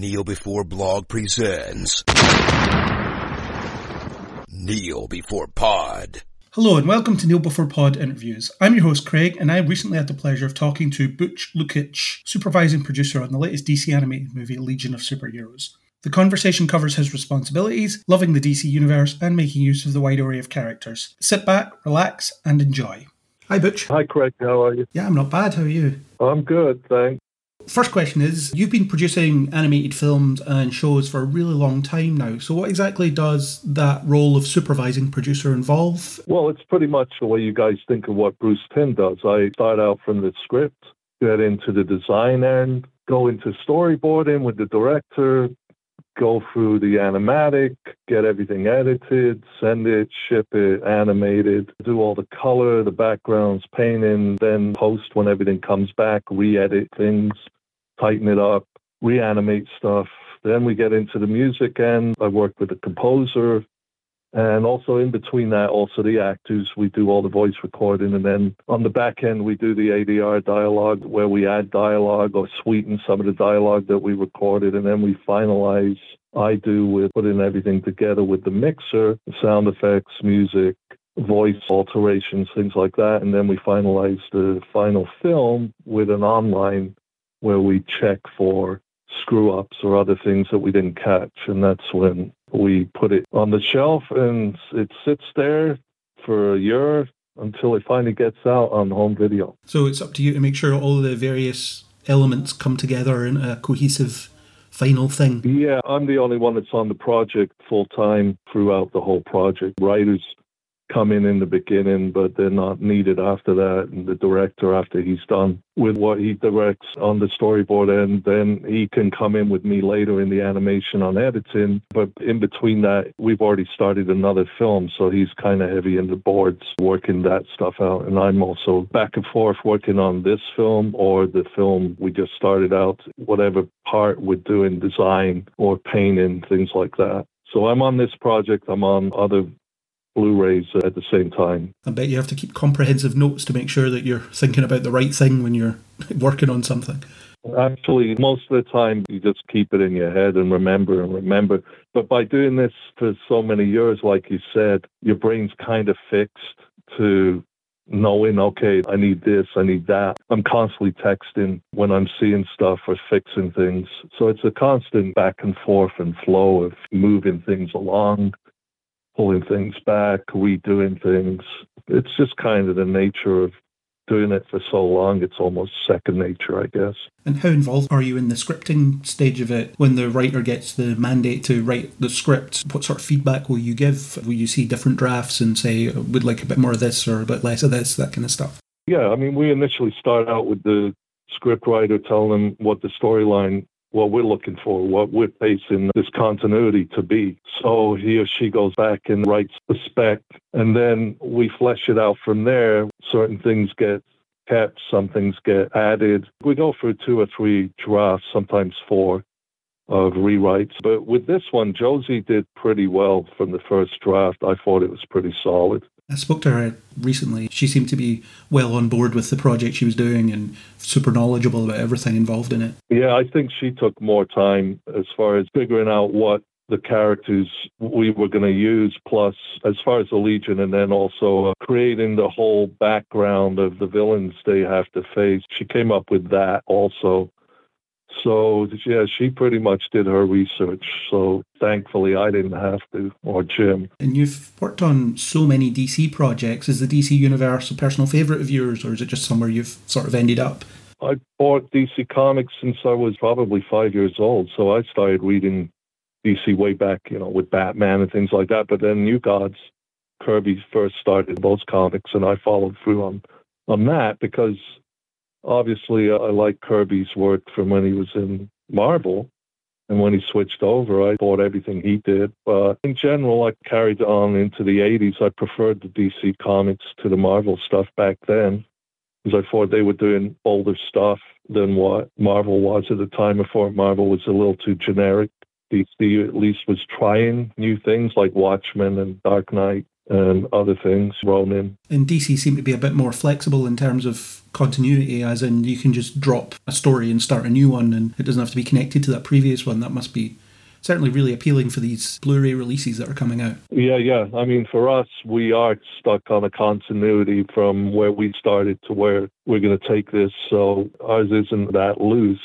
Kneel Before Blog presents Kneel Before Pod. Hello and welcome to Kneel Before Pod interviews. I'm your host Craig, and I recently had the pleasure of talking to Butch Lukic, supervising producer on the latest DC animated movie Legion of Superheroes. The conversation covers his responsibilities, loving the DC universe, and making use of the wide array of characters. Sit back, relax, and enjoy. Hi, Butch. Hi, Craig. How are you? Yeah, I'm not bad. How are you? I'm good, thanks. First question is You've been producing animated films and shows for a really long time now. So, what exactly does that role of supervising producer involve? Well, it's pretty much the way you guys think of what Bruce Timm does. I start out from the script, get into the design end, go into storyboarding with the director, go through the animatic, get everything edited, send it, ship it, animated, do all the color, the backgrounds, painting, then post when everything comes back, re edit things, tighten it up, reanimate stuff. Then we get into the music and I work with the composer, and also in between that, also the actors, we do all the voice recording. And then on the back end, we do the ADR dialogue where we add dialogue or sweeten some of the dialogue that we recorded. And then we finalize, I do with putting everything together with the mixer, sound effects, music, voice alterations, things like that. And then we finalize the final film with an online where we check for screw ups or other things that we didn't catch. And that's when we put it on the shelf and it sits there for a year until it finally gets out on home video. So it's up to you to make sure all the various elements come together in a cohesive final thing. Yeah, I'm the only one that's on the project full time throughout the whole project. Writers come in in the beginning, but they're not needed after that. And the director, after he's done with what he directs on the storyboard end, then he can come in with me later in the animation on editing. But in between that, we've already started another film, so he's kind of heavy in the boards working that stuff out. And I'm also back and forth working on this film or the film we just started out, whatever part we're doing, design or painting, things like that. So I'm on this project. I'm on other Blu-rays uh, at the same time. I bet you have to keep comprehensive notes to make sure that you're thinking about the right thing when you're working on something. Actually, most of the time, you just keep it in your head and remember and remember. But by doing this for so many years, like you said, your brain's kind of fixed to knowing, okay, I need this, I need that. I'm constantly texting when I'm seeing stuff or fixing things. So it's a constant back and forth and flow of moving things along pulling things back, redoing things. It's just kind of the nature of doing it for so long. It's almost second nature, I guess. And how involved are you in the scripting stage of it? When the writer gets the mandate to write the script, what sort of feedback will you give? Will you see different drafts and say, oh, would like a bit more of this or a bit less of this, that kind of stuff? Yeah, I mean, we initially start out with the script writer telling them what the storyline what we're looking for, what we're pacing this continuity to be. So he or she goes back and writes the spec, and then we flesh it out from there. Certain things get kept, some things get added. We go through two or three drafts, sometimes four of rewrites. But with this one, Josie did pretty well from the first draft. I thought it was pretty solid. I spoke to her recently. She seemed to be well on board with the project she was doing and super knowledgeable about everything involved in it. Yeah, I think she took more time as far as figuring out what the characters we were going to use, plus as far as the Legion, and then also uh, creating the whole background of the villains they have to face. She came up with that also. So yeah, she pretty much did her research. So thankfully, I didn't have to, or Jim. And you've worked on so many DC projects. Is the DC universe a personal favorite of yours, or is it just somewhere you've sort of ended up? I bought DC Comics since I was probably five years old. So I started reading DC way back, you know, with Batman and things like that. But then New Gods, Kirby first started those comics, and I followed through on on that because obviously, I like Kirby's work from when he was in Marvel. And when he switched over, I bought everything he did. But in general, I carried on into the 80s. I preferred the DC comics to the Marvel stuff back then because I thought they were doing older stuff than what Marvel was at the time. Thought Marvel was a little too generic. DC at least was trying new things like Watchmen and Dark Knight and other things thrown in. And DC seem to be a bit more flexible in terms of continuity, as in you can just drop a story and start a new one, and it doesn't have to be connected to that previous one. That must be certainly really appealing for these Blu-ray releases that are coming out. Yeah, yeah. I mean, for us, we are stuck on a continuity from where we started to where we're going to take this. So ours isn't that loose.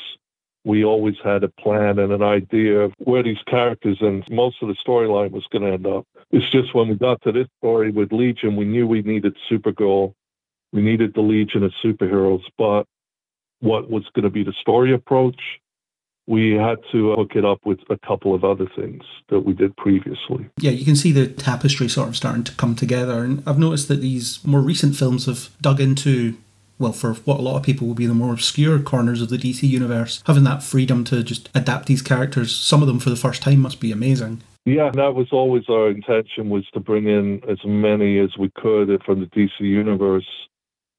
We always had a plan and an idea of where these characters and most of the storyline was going to end up. It's just when we got to this story with Legion, we knew we needed Supergirl. We needed the Legion of superheroes, but what was going to be the story approach? we had to hook it up with a couple of other things that we did previously. Yeah, you can see the tapestry sort of starting to come together. And I've noticed that these more recent films have dug into, well, for what a lot of people will be the more obscure corners of the DC universe. Having that freedom to just adapt these characters, some of them for the first time, must be amazing. Yeah, that was always our intention was to bring in as many as we could from the DC universe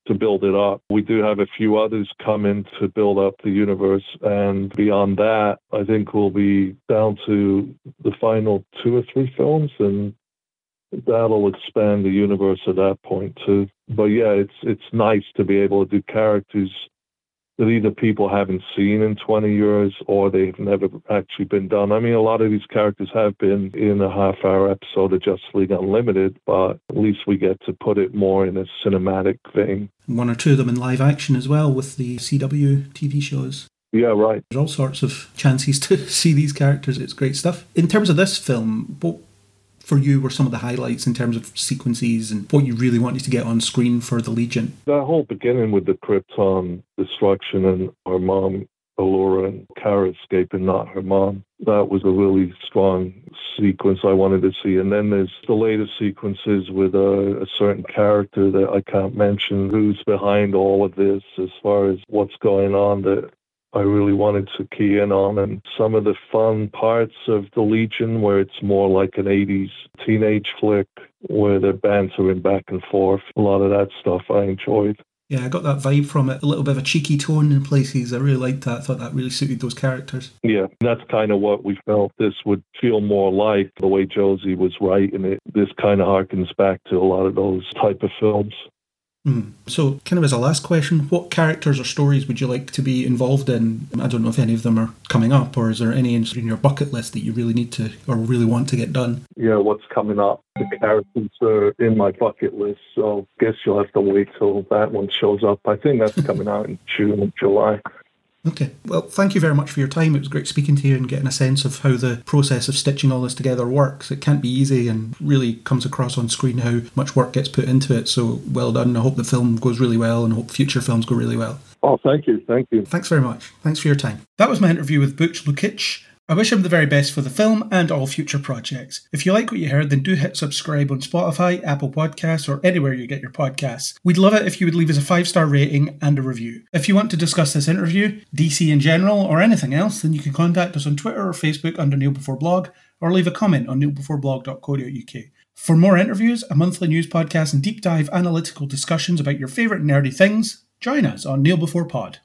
to build it up. We do have a few others coming to build up the universe. And beyond that, I think we'll be down to the final two or three films and that'll expand the universe at that point too. But yeah, it's it's nice to be able to do characters that either people haven't seen in 20 years or they've never actually been done. I mean, a lot of these characters have been in a half hour episode of Justice League Unlimited, but at least we get to put it more in a cinematic vein. One or two of them in live action as well with the CW TV shows. Yeah, right. There's all sorts of chances to see these characters. It's great stuff. In terms of this film, what for you were some of the highlights in terms of sequences and what you really wanted to get on screen for the Legion? That whole beginning with the Krypton destruction and our mom, Alura, and Kara escaping, not her mom. That was a really strong sequence I wanted to see. And then there's the latest sequences with a, a certain character that I can't mention who's behind all of this as far as what's going on that I really wanted to key in on. And some of the fun parts of The Legion, where it's more like an 80s teenage flick, where they're bantering back and forth. A lot of that stuff I enjoyed. Yeah, I got that vibe from it. A little bit of a cheeky tone in places. I really liked that. I thought that really suited those characters. Yeah, that's kind of what we felt this would feel more like the way Josie was writing it. This kind of harkens back to a lot of those type of films. Mm. So, kind of as a last question, what characters or stories would you like to be involved in? I don't know if any of them are coming up, or is there any in your bucket list that you really need to or really want to get done? Yeah, what's coming up? The characters are in my bucket list, so I guess you'll have to wait till that one shows up. I think that's coming out in June July. Okay. Well, thank you very much for your time. It was great speaking to you and getting a sense of how the process of stitching all this together works. It can't be easy and really comes across on screen how much work gets put into it. So well done. I hope the film goes really well and I hope future films go really well. Oh, thank you. Thank you. Thanks very much. Thanks for your time. That was my interview with Butch Lukic. I wish him the very best for the film and all future projects. If you like what you heard, then do hit subscribe on Spotify, Apple Podcasts, or anywhere you get your podcasts. We'd love it if you would leave us a five star rating and a review. If you want to discuss this interview, DC in general, or anything else, then you can contact us on Twitter or Facebook under Kneel Before Blog, or leave a comment on kneelbeforeblog.co.uk. For more interviews, a monthly news podcast, and deep dive analytical discussions about your favourite nerdy things, join us on Kneel Before Pod.